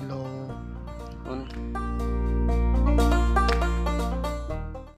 Hello. Vâng.